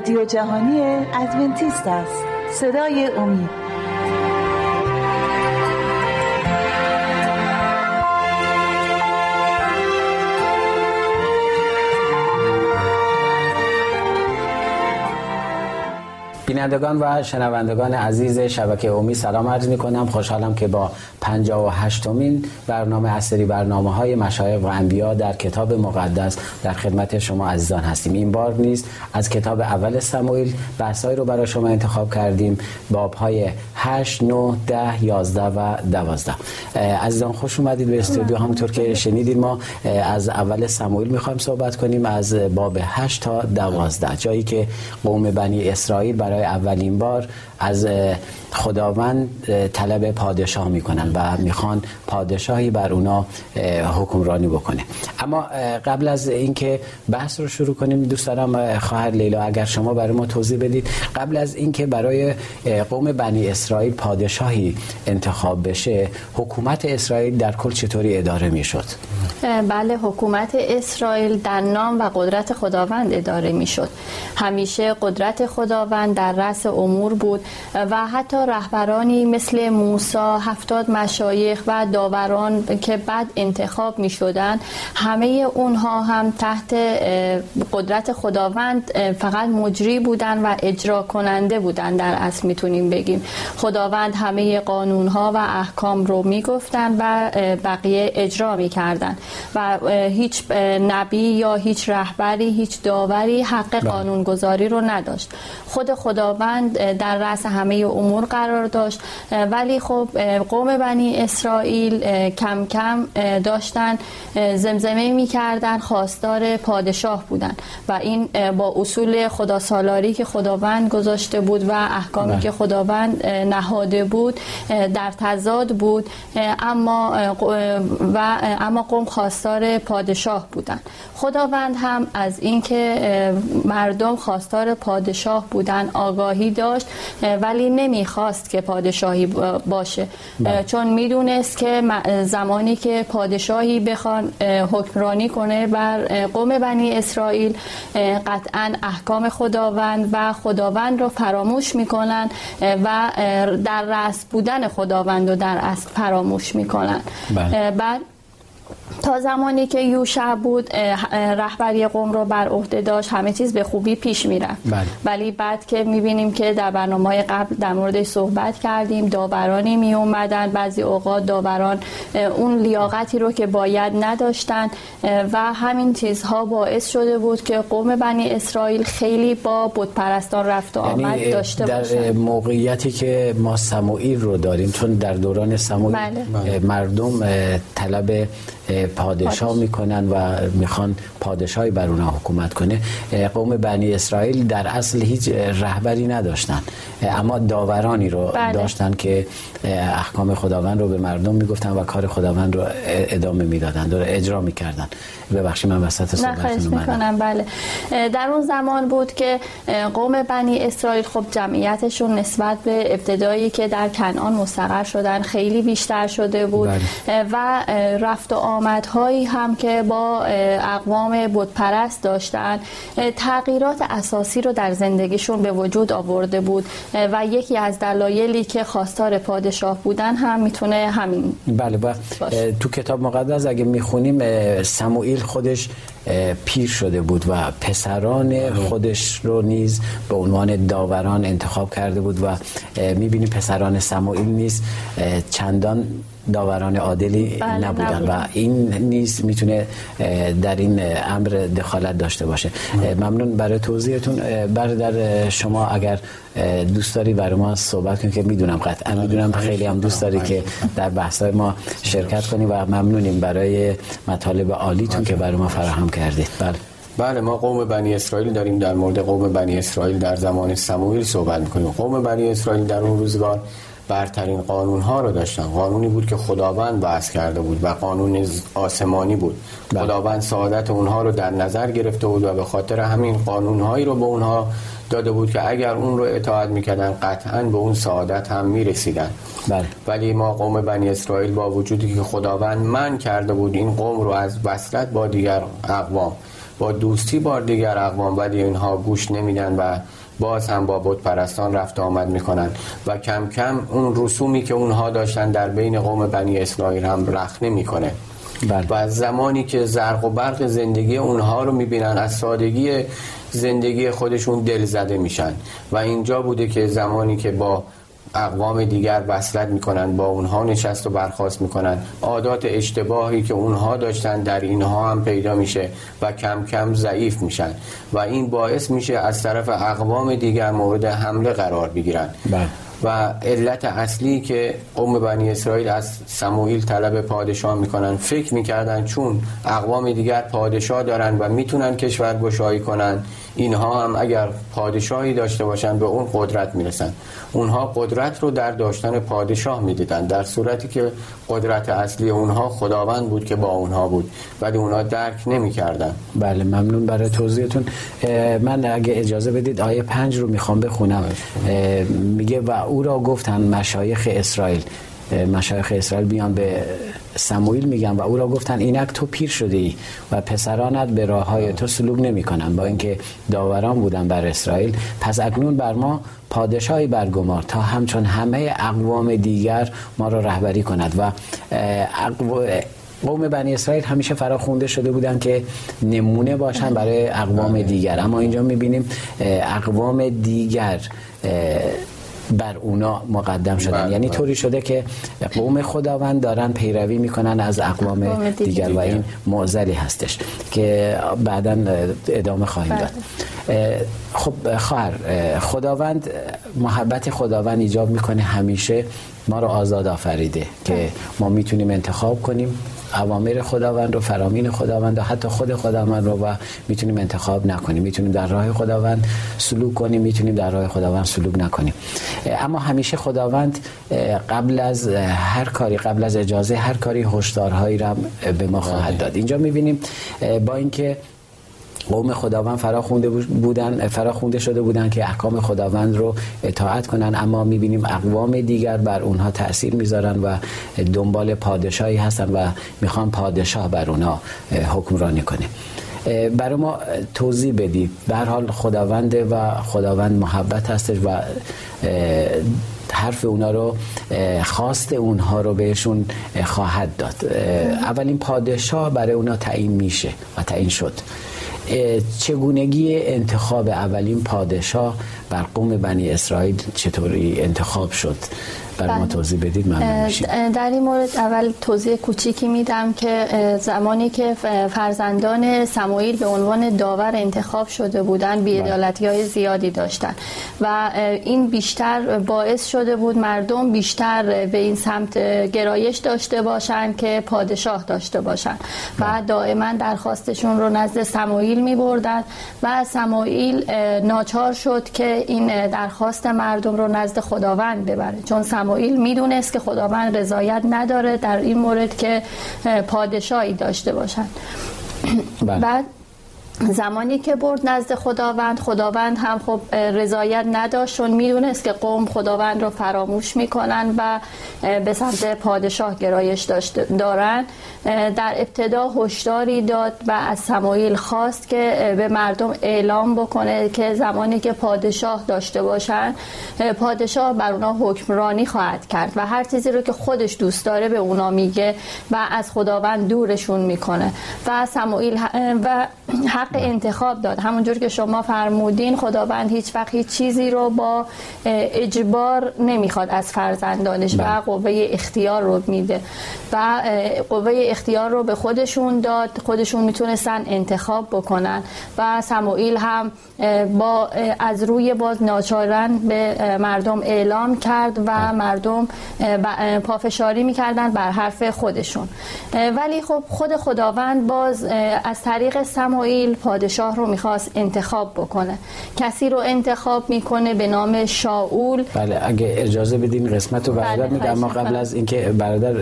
رادیو جهانی ادونتیست است. صدای امید. بینندگان و شنوندگان عزیز شبکه اومی سلام عرض می کنم خوشحالم که با 58 مین برنامه اثری برنامه های مشایق و انبیا در کتاب مقدس در خدمت شما عزیزان هستیم. این بار نیست از کتاب اول سموئیل بحثایی رو برای شما انتخاب کردیم. باب های 8 9 10 11 و 12 عزیزان خوش اومدید به استودیو. همونطور که شنیدید ما از اول سموئیل می‌خوایم صحبت کنیم از باب 8 تا 12 جایی که قوم بنی اسرائیل برای اولین بار از خداوند طلب پادشاه می‌کنن می‌خوان پادشاهی بر اونا حکمرانی بکنه. اما قبل از اینکه بحث رو شروع کنیم دوست دارم خواهر لیلا اگر شما برای ما توضیح بدید قبل از اینکه برای قوم بنی اسرائیل پادشاهی انتخاب بشه حکومت اسرائیل در کل چطوری اداره می‌شد؟ بله حکومت اسرائیل در نام و قدرت خداوند اداره می‌شد. همیشه قدرت خداوند در رأس امور بود و حتی رهبرانی مثل موسا هفتاد مشایخ و داوران که بعد انتخاب می شدن همه اونها هم تحت قدرت خداوند فقط مجری بودن و اجرا کننده بودن در اصل می‌تونیم بگیم. خداوند همه قانون ها و احکام رو می‌گفتن و بقیه اجرا می‌کردن و هیچ نبی یا هیچ رهبری هیچ داوری حق بله. قانونگذاری رو نداشت. خود خداوند در رأس همه امور قرار داشت. ولی خب قوم بنی اسرائیل کم کم داشتن زمزمه می‌کردن خواستار پادشاه بودن و این با اصول خدا سالاری که خداوند گذاشته بود و احکامی بله. که خداوند نهاده بود در تضاد بود اما و اما قوم خواستار پادشاه بودن خداوند هم از اینکه مردم خواستار پادشاه بودن آگاهی داشت ولی نمی‌خواست که پادشاهی باشه بله. چون می‌دونست که زمانی که پادشاهی بخوان حکمرانی کنه بر قوم بنی اسرائیل قطعا احکام خداوند و خداوند رو فراموش می‌کنن و در رأس بودن خداوند رو در اصل فراموش می‌کنن بله. بعد تا زمانی که یوشع بود رهبری قوم رو بر عهده داشت همه چیز به خوبی پیش می‌رفت بله. ولی بعد که می‌بینیم که در برنامه قبل در مورد صحبت کردیم داورانی می اومدن بعضی اوقات داوران اون لیاقتی رو که باید نداشتن و همین چیزها باعث شده بود که قوم بنی اسرائیل خیلی با بت پرستان رفت و یعنی آمد داشته در باشن. موقعیتی که ما سموئیل رو داریم چون در دوران سموئیل بله. مردم طلب پادشاه می‌کنن و می‌خوان پادشاهی بر اونها حکومت کنه. قوم بنی اسرائیل در اصل هیچ رهبری نداشتن. اما داورانی رو بله. داشتن که احکام خداوند رو به مردم می‌گفتن و کار خداوند رو ادامه می‌دادن رو اجرا می‌کردن. ببخشید من وسط صحبتتون می‌کنم. بله. در اون زمان بود که قوم بنی اسرائیل خب جمعیتشون نسبت به ابتدایی که در کنعان مستقر شدن خیلی بیشتر شده بود. بله. و رفت و آمدهایی هم که با اقوام بودپرست داشتن تغییرات اساسی رو در زندگیشون به وجود آورده بود و یکی از دلایلی که خواستار پادشاه بودن هم می‌تونه همین بله با تو کتاب مقدس اگه می‌خونیم سموئیل خودش پیر شده بود و پسران بله. خودش رو نیز به عنوان داوران انتخاب کرده بود و می‌بینیم پسران سموئیل نیز چندان داوران عادلی بله نبودن و این نیز می‌تونه در این امر دخالت داشته باشه. ممنون برای توضیحتون. برادر شما اگر دوست داری برای ما صحبت کنید که می‌دونم قطعا می‌دونم خیلی هم دوست داری که در بحث ما شرکت کنی و ممنونیم برای مطالب عالیتون که برای ما فراهم کردید بله. بله ما قوم بنی اسرائیل داریم در مورد قوم بنی اسرائیل در زمان سموئیل صحبت می‌کنیم. قوم بنی اسرائیل در اون روزگار برترین قانون ها رو داشتن قانونی بود که خداوند وضع کرده بود و قانون آسمانی بود بله. خداوند سعادت اونها رو در نظر گرفته بود و به خاطر همین قانون هایی رو به اونها داده بود که اگر اون رو اطاعت می‌کردن قطعا به اون سعادت هم می‌رسیدن بله. ولی ما قوم بنی اسرائیل با وجودی که خداوند من کرده بود این قوم رو از وصلت با دیگر اقوام با دوستی بار دیگر اقوام ولی اینها گوش نمیدن و باز هم با بود پرستان رفت آمد می‌کنن و کم کم اون رسومی که اونها داشتن در بین قوم بنی اسرائیل هم رخ نمی‌کنه بله. و زمانی که زرق و برق زندگی اونها رو می‌بینن از سادگی زندگی خودشون دل زده میشن و اینجا بوده که زمانی که با اقوام دیگر وصلت می‌کنن با اونها نشست و برخواست می‌کنن عادات اشتباهی که اونها داشتن در اینها هم پیدا میشه و کم کم ضعیف میشن. و این باعث میشه از طرف اقوام دیگر مورد حمله قرار بگیرن بله. و علت اصلی که قوم بنی اسرائیل از سموئیل طلب پادشاه می‌کنن فکر می‌کردن چون اقوام دیگر پادشاه دارن و می‌تونن کشور گشایی کنن اینها هم اگر پادشاهی داشته باشن به اون قدرت می‌رسن اونها قدرت رو در داشتن پادشاه می‌دیدن در صورتی که قدرت اصلی اونها خداوند بود که با اونها بود ولی اونها درک نمی‌کردن بله ممنون برای توضیحتون. من اگه اجازه بدید آیه پنج رو می‌خوام بخونم. میگه و او را گفتن مشایخ اسرائیل مشایخ اسرائیل بیان به سموئیل میگن و او را گفتن اینک تو پیر شده ای و پسرانت به راه های تو سلوک نمی کنن با اینکه داوران بودن بر اسرائیل پس اکنون بر ما پادشاهی برگمار تا همچون همه اقوام دیگر ما را رهبری کند. و قوم بنی اسرائیل همیشه فراخونده شده بودن که نمونه باشن برای اقوام دیگر. اما اینجا می‌بینیم اقوام دیگر بر اونا مقدم شدن. بله، یعنی بله. طوری شده که قوم خداوند دارن پیروی می‌کنن از اقوام دیگر و این معزلی هستش که بعدا ادامه خواهیم داد. بله. خب خواهر خداوند محبت خداوند ایجاب می‌کنه همیشه. ما رو آزاد آفریده که ما می‌تونیم انتخاب کنیم. اوامر خداوند رو فرامین خداوند و حتی خود خداوند رو و می‌تونیم انتخاب نکنیم. می‌تونیم در راه خداوند سلوک کنیم می‌تونیم در راه خداوند سلوک نکنیم. اما همیشه خداوند قبل از هر کاری قبل از اجازه هر کاری هشدارهایی را به ما خواهد داد. اینجا می‌بینیم با اینکه قوم خداوند فراخونده بودن فراخونده شده بودن که احکام خداوند رو اطاعت کنن. اما می‌بینیم اقوام دیگر بر اونها تاثیر می‌ذارن و دنبال پادشاهی هستن و می‌خوان پادشاه بر اونها حکمرانی کنه. برای ما توضیح بدید. به حال خداوند و خداوند محبت هستش و حرف اونا رو خواست اونها رو بهشون خواهد داد. اولین پادشاه برای اونا تعیین میشه و تعیین شد. چگونگی انتخاب اولین پادشاه بر قوم بنی اسرائیل چطوری انتخاب شد بر ما بله. توضیح بدید در این مورد اول توضیح کوچیکی میدم که زمانی که فرزندان سموئیل به عنوان داور انتخاب شده بودن بیعدالتی های زیادی داشتن و این بیشتر باعث شده بود مردم بیشتر به این سمت گرایش داشته باشن که پادشاه داشته باشن و بله. دائما درخواستشون رو نزد سموئیل می بردن و سموئیل ناچار شد که این درخواست مردم رو نزد خداوند ببره چون سموئیل می‌دونست که خداوند رضایت نداره در این مورد که پادشاهی داشته باشند بله. بعد زمانی که برد نزد خداوند خداوند هم خب رضایت نداشت چون می‌دونست که قوم خداوند رو فراموش می‌کنن و به سمت پادشاه گرایش دارن. در ابتدا هشداری داد و از سمایل خواست که به مردم اعلام بکنه که زمانی که پادشاه داشته باشن پادشاه بر اونا حکمرانی خواهد کرد و هر چیزی رو که خودش دوست داره به اونا میگه و از خداوند دورشون می‌کنه. و سمایل و حق انتخاب داد. همونجور که شما فرمودین خداوند هیچ وقت هیچ چیزی رو با اجبار نمی‌خواد از فرزندانش و بله. قوه اختیار رو میده. و قوه اختیار رو به خودشون داد. خودشون می‌تونستن انتخاب بکنن. و سموئیل هم با از روی باز ناچارن به مردم اعلام کرد و بله. مردم پافشاری می‌کردن بر حرف خودشون. ولی خب خود خداوند باز از طریق سموئیل پادشاه رو می‌خواست انتخاب بکنه. کسی رو انتخاب می‌کنه به نام شاول. بله اگه اجازه بدین قسمت رو برادر بله اما قبل از اینکه برادر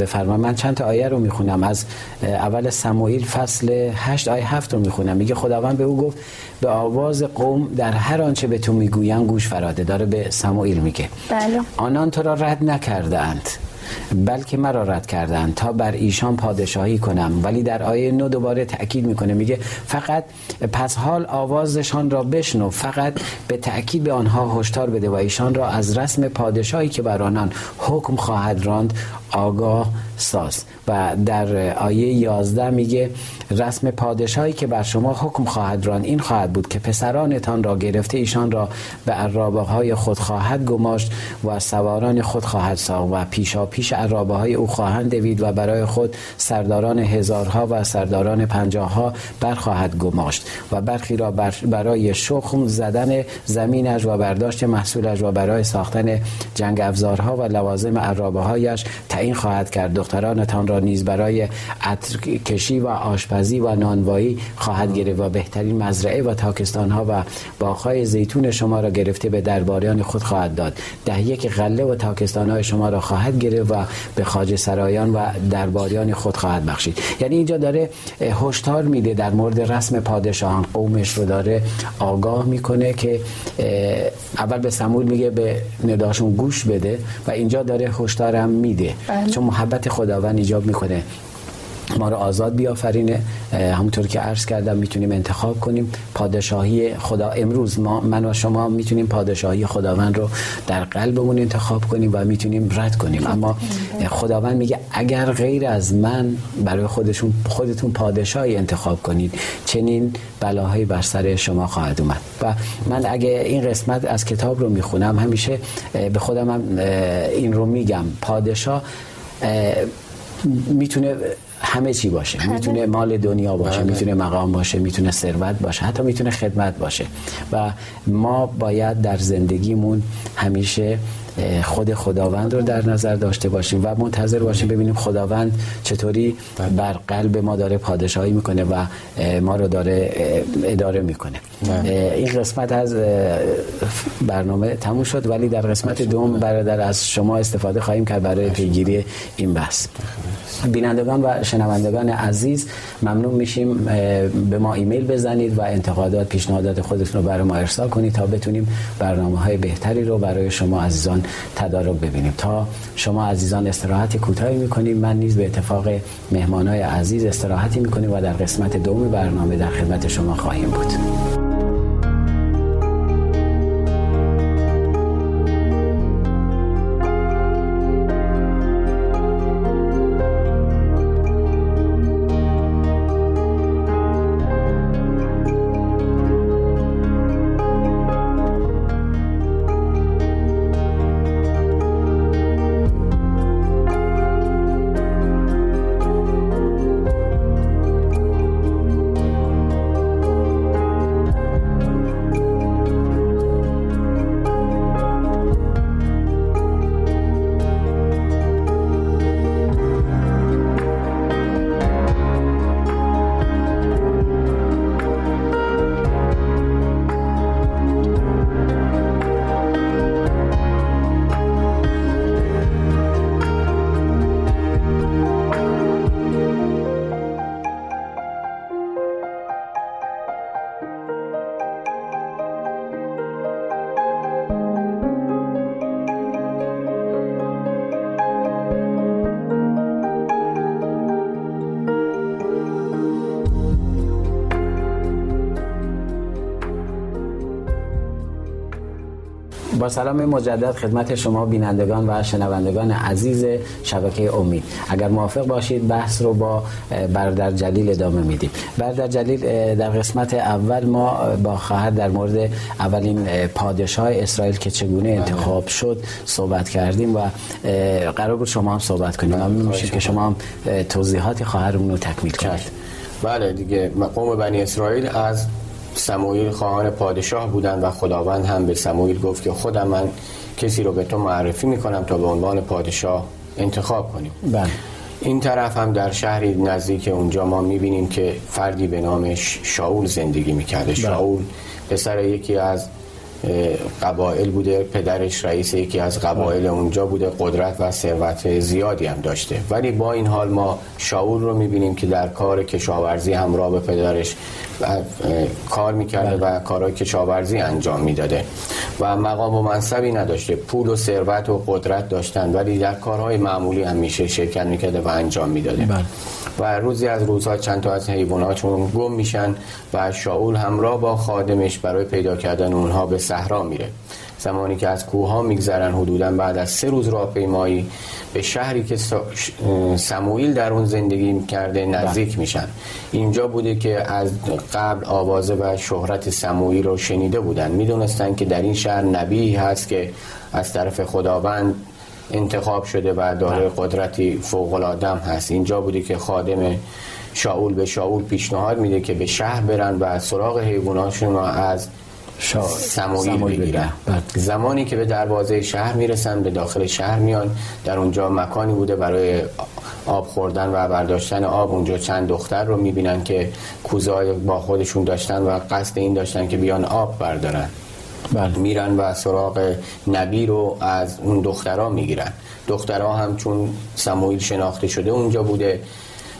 بفرما من چند تا آیه رو می‌خونم. از اول سموئیل فصل 8 آیه 7 رو می‌خونم. میگه خداوند به او گفت به آواز قوم در هر آنچه به تو می‌گوین گوش فراده داره به سموئیل میگه. بله. آنان تو را رد نکرده اند بلکه مرا رد کردند تا بر ایشان پادشاهی کنم. ولی در آیه نو دوباره تاکید می‌کنه میگه فقط پس حال آوازشان را بشنو فقط به تاکید به آنها هشدار بده و ایشان را از رسم پادشاهی که بر آنان حکم خواهد راند آگاه ساز. و در آیه 11 میگه رسم پادشاهی که بر شما حکم خواهد ران این خواهد بود که پسرانتان را گرفته ایشان را به عرابه های خود خواهد گماشت و سواران خود خواهد ساخت و پیشا پیش عرابه های او خواهند دوید و برای خود سرداران هزارها و سرداران پنجاه بر خواهد گماشت و برخی را برای شخم زدن زمینش و برداشت محصولش و برای ساختن جنگ افزارها و لوازم عرابه هایش تعیین خواهد کرد. دخترانتان را نیز برای عطر کشی و آشپزی و نانوایی خواهد گرفت و بهترین مزرعه و تاکستان ها و باغهای زیتون شما را گرفته به درباریان خود خواهد داد. ده یک غله و تاکستان های شما را خواهد گرفت و به خاج سرایان و درباریان خود خواهد بخشید. یعنی اینجا داره هشدار میده در مورد رسم پادشاهان. قومش رو داره آگاه می‌کنه که اول به سمول میگه به نداشون گوش بده و اینجا داره هشدارم میده. بله. چون محبت خداوند ایجاب می‌کنه ما رو آزاد بیافرینه. همونطور که عرض کردم می‌تونیم انتخاب کنیم. پادشاهی خدا امروز ما من و شما می‌تونیم پادشاهی خداوند رو در قلبمون انتخاب کنیم و می‌تونیم رد کنیم. اما خداوند میگه اگر غیر از من برای خودشون خودتون پادشاهی انتخاب کنید چنین بلاهایی بر سر شما خواهد اومد. و من اگه این قسمت از کتاب رو می‌خونم همیشه به خودم هم این رو میگم. پادشاه می‌تونه همه چی باشه. می‌تونه مال دنیا باشه بله. می‌تونه مقام باشه می‌تونه ثروت باشه حتی می‌تونه خدمت باشه. و ما باید در زندگیمون همیشه خود خداوند رو در نظر داشته باشیم و منتظر باشیم ببینیم خداوند چطوری بله. بر قلب ما داره پادشاهی می‌کنه و ما رو داره اداره می‌کنه. بله. این قسمت از برنامه تموم شد ولی در قسمت دوم برادر از شما استفاده خواهیم کرد برای پیگیری این بحث. بینندگان و شنوندگان عزیز ممنون میشیم به ما ایمیل بزنید و انتقادات پیشنهادات خودتون رو برای ما ارسال کنید تا بتونیم برنامه های بهتری رو برای شما عزیزان تدارک ببینیم. تا شما عزیزان استراحت کوتاهی می‌کنیم من نیز به اتفاق مهمانای عزیز استراحتی می‌کنیم و در قسمت دوم برنامه در خدمت شما خواهیم بود. با سلام مجدد خدمت شما بینندگان و شنوندگان عزیز شبکه امید. اگر موافق باشید بحث رو با برادر جلیل ادامه میدیم. برادر جلیل در قسمت اول ما با خواهر در مورد اولین پادشاه اسرائیل که چگونه انتخاب شد صحبت کردیم و قرار بود شما هم صحبت کنیم. ممنون میشیم که شما هم توضیحات خواهرمون رو تکمیل کنید. بله دیگه قوم بنی اسرائیل از سموئیل خواهان پادشاه بودن و خداوند هم به سموئیل گفت که خودم من کسی رو به تو معرفی می‌کنم تا به عنوان پادشاه انتخاب کنیم بله. این طرف هم در شهری نزدیک اونجا ما می‌بینیم که فردی به نام شاول زندگی می‌کرده بله. شاول پسر یکی از قبایل بوده پدرش رئیس یکی از قبایل اونجا بوده قدرت و ثروت زیادی هم داشته. ولی با این حال ما شاول رو می‌بینیم که در کار کشاورزی همراه به پدرش کار می‌کرده و کارهای کشاورزی انجام می‌داده. و مقام و منصبی نداشته. پول و ثروت و قدرت داشتن ولی در کارهای معمولی همیشه شرکت می‌کرده و انجام می‌داده. بله. و روزی از روزها چند تا از حیواناتشون گم میشن و شاول همراه با خادمش برای پیدا کردن اونها به صحرا میره زمانی که از کوه ها میگذرن حدودا بعد از سه روز راهپیمایی به شهری که سموئیل در اون زندگی کرده نزدیک بله. میشن اینجا بوده که از قبل آوازه و شهرت سموئیل رو شنیده بودن می‌دونستن که در این شهر نبی هست که از طرف خداوند انتخاب شده و داره بله. قدرتی فوق العاده هست اینجا بوده که خادم شاول به شاول پیشنهاد میده که به شهر برن و سراغ حیواناتشون رو از سموئیل بگیرن بله. زمانی که به دروازه شهر می‌رسن به داخل شهر میان در اونجا مکانی بوده برای آب خوردن و برداشتن آب. اونجا چند دختر رو می‌بینن که کوزای با خودشون داشتن و قصد این داشتن که بیان آب بردارن. بله. میرن و سراغ نبی رو از اون دخترها می‌گیرن. دخترها هم چون سموئیل شناخته شده اونجا بوده.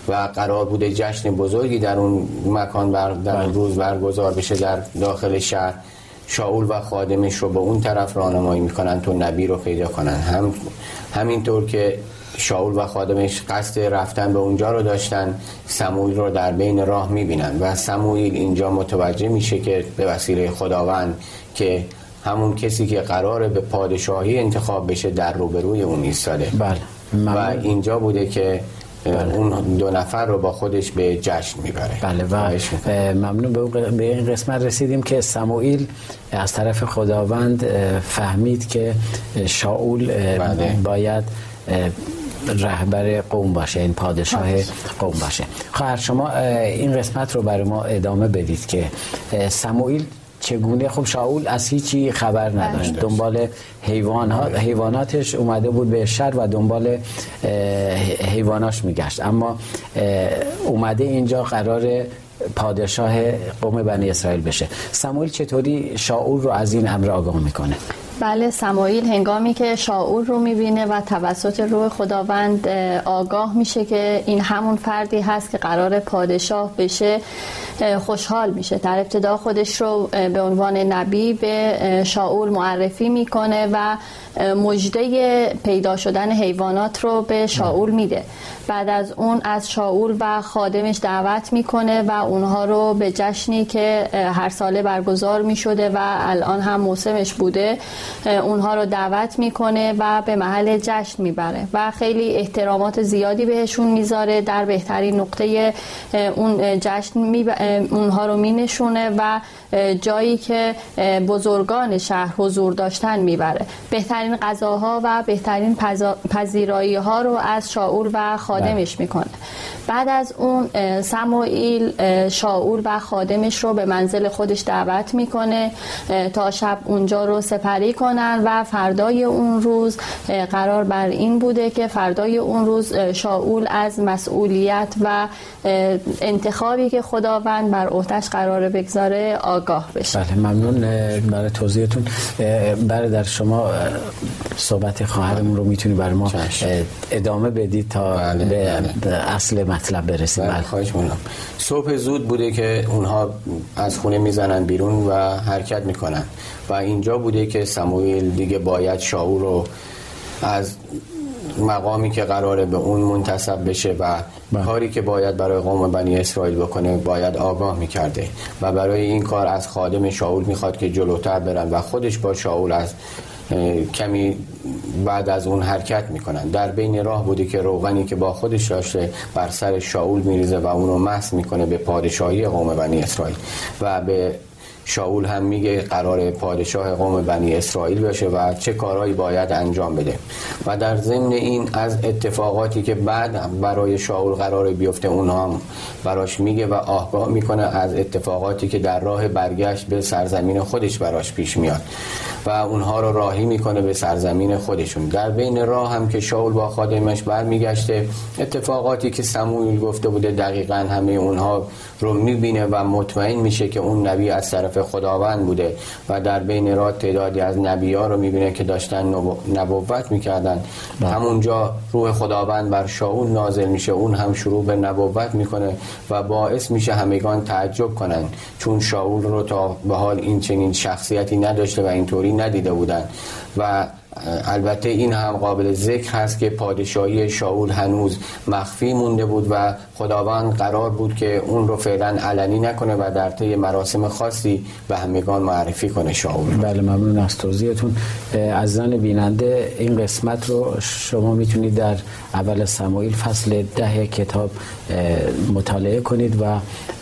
و قرار بوده جشن بزرگی در اون مکان بر در اون بله. روز برگزار بشه در داخل شهر. شاول و خادمش رو به اون طرف راهنمایی می‌کنن تو نبی رو پیدا کنن. هم همینطور که شاول و خادمش قصد رفتن به اونجا رو داشتن سموئیل رو در بین راه می‌بینن و سموئیل اینجا متوجه میشه که به وسیله خداوند که همون کسی که قراره به پادشاهی انتخاب بشه در روبروی اون ایستاده. بله. و اینجا بوده که بله. اون دو نفر رو با خودش به جشن می‌بره بله و ممنون به این قسمت رسیدیم که سموئیل از طرف خداوند فهمید که شاول بله. باید رهبر قوم باشه این پادشاه قوم باشه خواهر شما این قسمت رو برای ما ادامه بدید که سموئیل چگونه؟ خب شاول از هیچی خبر نداشت. بله. دنبال حیوانات حیواناتش اومده بود به شهر و دنبال حیواناش میگشت. اما اومده اینجا قرار پادشاه قوم بنی اسرائیل بشه. سموئیل چطوری شاول رو از این امر آگاه می‌کنه؟ بله سمایل هنگامی که شاول رو می‌بینه و توسط روح خداوند آگاه میشه که این همون فردی هست که قرار پادشاه بشه خوشحال میشه. در ابتدا خودش رو به عنوان نبی به شاول معرفی می‌کنه و مجده پیدا شدن حیوانات رو به شاول میده. بعد از اون از شاول و خادمش دعوت می‌کنه و اونها رو به جشنی که هر ساله برگزار می‌شده و الان هم موسمش بوده اونها رو دعوت می‌کنه و به محل جشن می‌بره و خیلی احترامات زیادی بهشون می‌ذاره. در بهترین نقطه اون جشن می اونها رو مینشونه و جایی که بزرگان شهر حضور داشتن می‌بره. بهترین غذاها و بهترین پذیرایی ها رو از شاول و خادمش بله. می‌کنه. بعد از اون سموئیل شاول و خادمش رو به منزل خودش دعوت می‌کنه تا شب اونجا رو سپری کنن و فردای اون روز قرار بر این بوده که فردای اون روز شاول از مسئولیت و انتخابی که خداوند بر عهدهش قرار بگذاره آگاه بشه. بله ممنون برای توضیحتون. در شما صحبت خواهرمون رو می‌تونی برای ما ادامه بدید تا بله، به بله. اصل مطلب برسیم. بله خواهش صبح زود بوده که اونها از خونه می‌زنن بیرون و حرکت می‌کنن. و اینجا بوده که سموئیل دیگه باید شاول رو از مقامی که قراره به اون منتصب بشه و بله. کاری که باید برای قوم بنی اسرائیل بکنه باید آگاه می‌کرده. و برای این کار از خادم شاول می‌خواد که جلوتر برن و خودش با شاول از کمی بعد از اون حرکت می‌کنن. در بین راه بودی که روغنی که با خودش داشته بر سر شاول میریزه و اونو مس می‌کنه به پادشاهی قوم بنی اسرائیل و به شاول هم میگه قرار پادشاه قوم بنی اسرائیل بشه و چه کارهایی باید انجام بده. و در ضمن این از اتفاقاتی که بعد برای شاول قرار بیفته اونها هم براش میگه و آگاه می‌کنه از اتفاقاتی که در راه برگشت به سرزمین خودش براش پیش میاد و اونها رو راهی می‌کنه به سرزمین خودشون. در بین راه هم که شاول با خادمش برمیگشته اتفاقاتی که سموئیل گفته بوده دقیقا همه اونها رو می‌بینه و مطمئن میشه که اون نبی از طرف خداوند بوده و در بین راه تعدادی از نبی ها رو می‌بینه که داشتن نبوت می‌کردن. بله. همونجا روح خداوند بر شاول نازل میشه. اون هم شروع به نبوت می‌کنه و باعث میشه همگان تعجب کنن. چون شاول رو تا به حال این چنین شخصیتی نداشته و اینطوری ندیده بودن. و البته این هم قابل ذکر هست که پادشاهی شاول هنوز مخفی مونده بود و خداوند قرار بود که اون رو فعلا علنی نکنه و در طی مراسم خاصی به همگان معرفی کنه شاول. بله ممنون از توضیحتون. از زن بیننده این قسمت رو شما می‌تونید در اول سمایل فصل ده کتاب مطالعه کنید و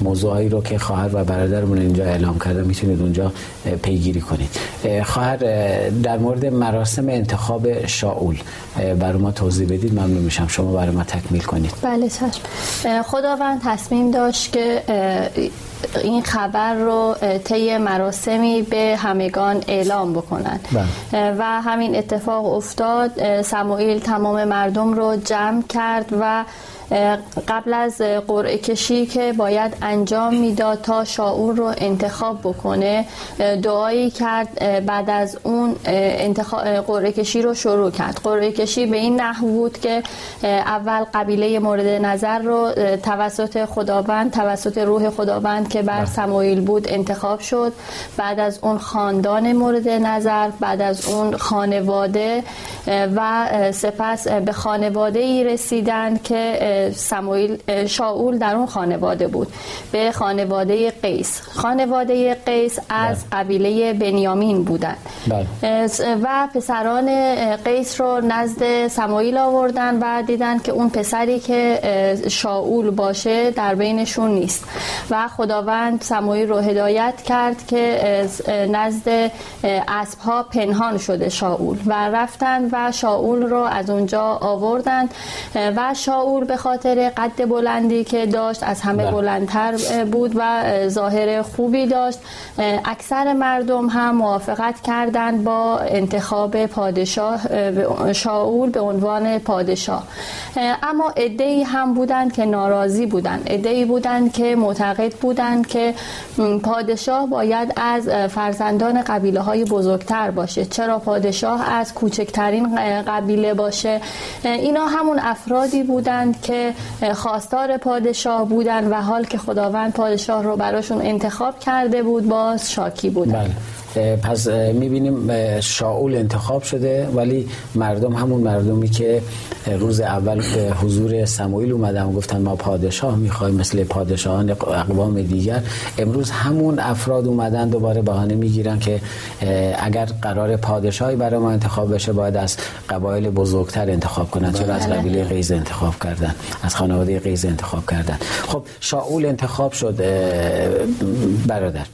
موضوعی رو که خواهر و برادرمون اینجا اعلام کرده می‌تونید اونجا پیگیری کنید. خواهر در مورد مراسم انتخاب شاول. برای ما توضیح بدید ممنون میشم. شما برای ما تکمیل کنید. بله چشم. خداوند تصمیم داشت که این خبر رو طی مراسمی به همگان اعلام بکنن. بله. و همین اتفاق افتاد. سموئیل تمام مردم رو جمع کرد و قبل از قرعه کشی که باید انجام می‌داد تا شاور رو انتخاب بکنه دعایی کرد بعد از اون انتخاب قرعه کشی رو شروع کرد قرعه کشی به این نحو بود که اول قبیله مورد نظر رو توسط خداوند توسط روح خداوند که بر بله. سموئیل بود انتخاب شد بعد از اون خاندان مورد نظر بعد از اون خانواده و سپس به خانواده ای رسیدن که سموئیل شاول در اون خانواده بود به خانواده قیس خانواده قیس از بله. قبیله بنیامین بودن بله. و پسران قیس رو نزد سموئیل آوردن و دیدن که اون پسری که شاول باشه در بینشون نیست و خداوند سموئیل رو هدایت کرد که نزد اسبها پنهان شده شاول و رفتن و شاول رو از اونجا آوردن و شاول به خاطر قد بلندی که داشت از همه بله. بلندتر بود و ظاهر خوبی داشت. اکثر مردم هم موافقت کردند با انتخاب پادشاه شاول به عنوان پادشاه. اما ادهی هم بودند که ناراضی بودند. ادهی بودند که معتقد بودند که پادشاه باید از فرزندان قبیله های بزرگتر باشه. چرا پادشاه از کوچکترین قبیله باشه؟ اینا همون افرادی بودند که خواستار پادشاه بودن و حال که خداوند پادشاه رو براشون انتخاب کرده بود باز شاکی بودن بله. پس می‌بینیم شاول انتخاب شده ولی مردم همون مردمی که روز اول به حضور سموئیل اومدن و گفتن ما پادشاه می‌خوایم مثل پادشاهان اقوام دیگر. امروز همون افراد اومدن دوباره بهانه می‌گیرن که اگر قرار پادشاهی برای ما انتخاب بشه باید از قبایل بزرگتر انتخاب کنن چرا از بله. قبیله قیز انتخاب کردن از خانواده قیز انتخاب کردن. خب شاول انتخاب شد برادر.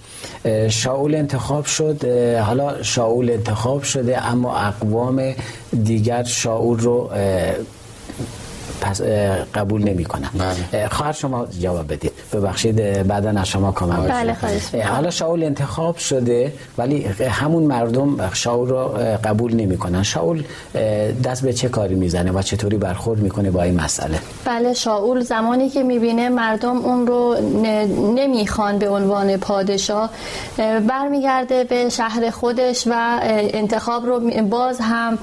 شاول انتخاب شد حالا شاول انتخاب شده اما اقوام دیگر شاول رو پس قبول نمی کنم بله. خواهر شما جواب بدید. ببخشید بعدا از شما کامل بله حالا شاول انتخاب شده ولی همون مردم شاول رو قبول نمی کنن شاول دست به چه کاری می‌زنه و چطوری برخورد می‌کنه با این مسئله؟ بله شاول زمانی که می‌بینه مردم اون رو نمی‌خوان به عنوان پادشاه برمیگرده به شهر خودش و انتخاب رو باز هم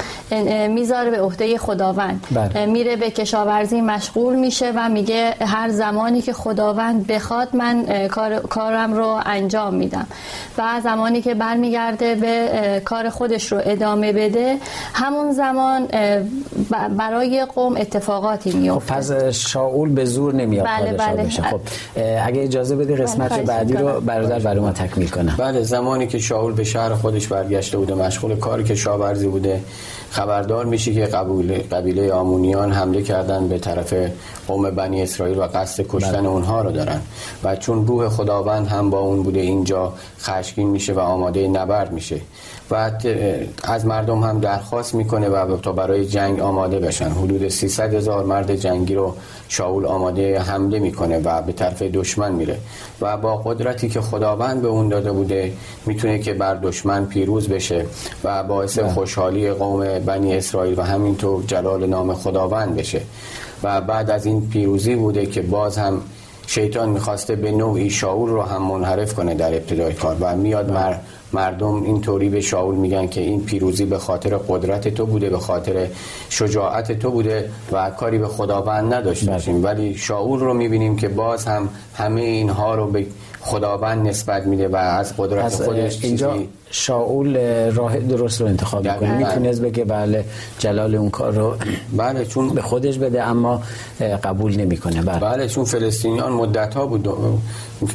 می‌ذاره به عهده خداوند. بله. میره به کشاورزی کشاورزی مشغول میشه و میگه هر زمانی که خداوند بخواد من کار، کارم رو انجام میدم. و زمانی که برمیگرده به کار خودش رو ادامه بده همون زمان برای قوم اتفاقاتی میفته خب پس شاول به زور نمیاد بله بله. بشه. خب اگه اجازه بده قسمت بله بعدی رو برادر برای ما تکمیل کنم. بله زمانی که شاول به شهر خودش برگشته بوده مشغول کاری که کشاورزی بوده خبردار میشه که قبیله قبیله آمونیان حمله کردن به طرف قوم بنی اسرائیل و قصد کشتن بله. اونها رو دارن و چون روح خداوند هم با اون بوده اینجا خشکین میشه و آماده نبرد میشه و از مردم هم درخواست می‌کنه و تا برای جنگ آماده بشن حدود 300 هزار مرد جنگی رو شاول آماده حمله می‌کنه و به طرف دشمن میره و با قدرتی که خداوند به اون داده بوده می‌تونه که بر دشمن پیروز بشه و باعث بله. خوشحالی قوم بنی اسرائیل و همینطور جلال نام خداوند بشه و بعد از این پیروزی بوده که باز هم شیطان می‌خواسته به نوعی شاول رو هم منحرف کنه در ابتدای کار و میاد. مر مردم اینطوری به شاول میگن که این پیروزی به خاطر قدرت تو بوده به خاطر شجاعت تو بوده و کاری به خداوند نداشته بله. باشیم ولی شاول رو می‌بینیم که باز هم همه اینها رو به خداوند نسبت میده و از قدرت خودش اینجا شاول راه درست رو انتخاب می‌کنه. می‌تونست بگه بله جلال اون کار رو بله چون به خودش بده اما قبول نمی‌کنه. بله. بله چون فلسطینیان مدت ها بود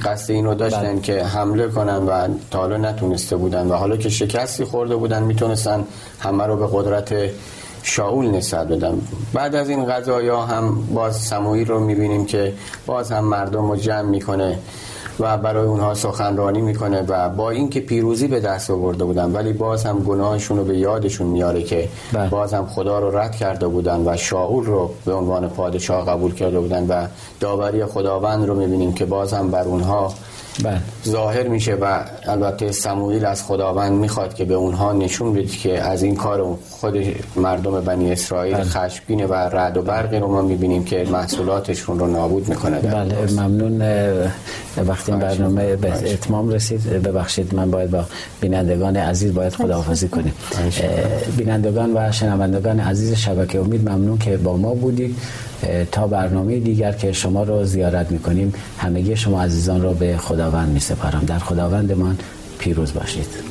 قصد این رو داشتن بله. که حمله کنن و تا حالا نتونسته بودن و حالا که شکستی خورده بودن می‌تونستن همه رو به قدرت شاول نسبت بدن. بعد از این ها هم باز سموئیل رو می‌بینیم که باز هم مردم رو جمع می‌کنه. و برای اونها سخنرانی می‌کنه و با اینکه پیروزی به دست آورده بودن ولی باز هم گناهشون رو به یادشون میاره که بله. باز هم خدا رو رد کرده بودن و شاول رو به عنوان پادشاه قبول کرده بودن و داوری خداوند رو می‌بینیم که باز هم بر اونها بله. ظاهر میشه و البته سموئیل از خداوند می‌خواد که به اونها نشون بده که از این کار خود مردم بنی اسرائیل بله. خشمگینه و رعد و برقی رو ما می‌بینیم که محصولاتشون رو نابود می‌کنه بله ممنون. وقتی این برنامه به اتمام رسید. ببخشید من باید با بینندگان عزیز باید خداحافظی کنیم. بینندگان و شنوندگان عزیز شبکه امید ممنون که با ما بودید. تا برنامه دیگر که شما رو زیارت می‌کنیم همگی شما عزیزان رو به خداوند می سپارم در خداوندمان پیروز باشید.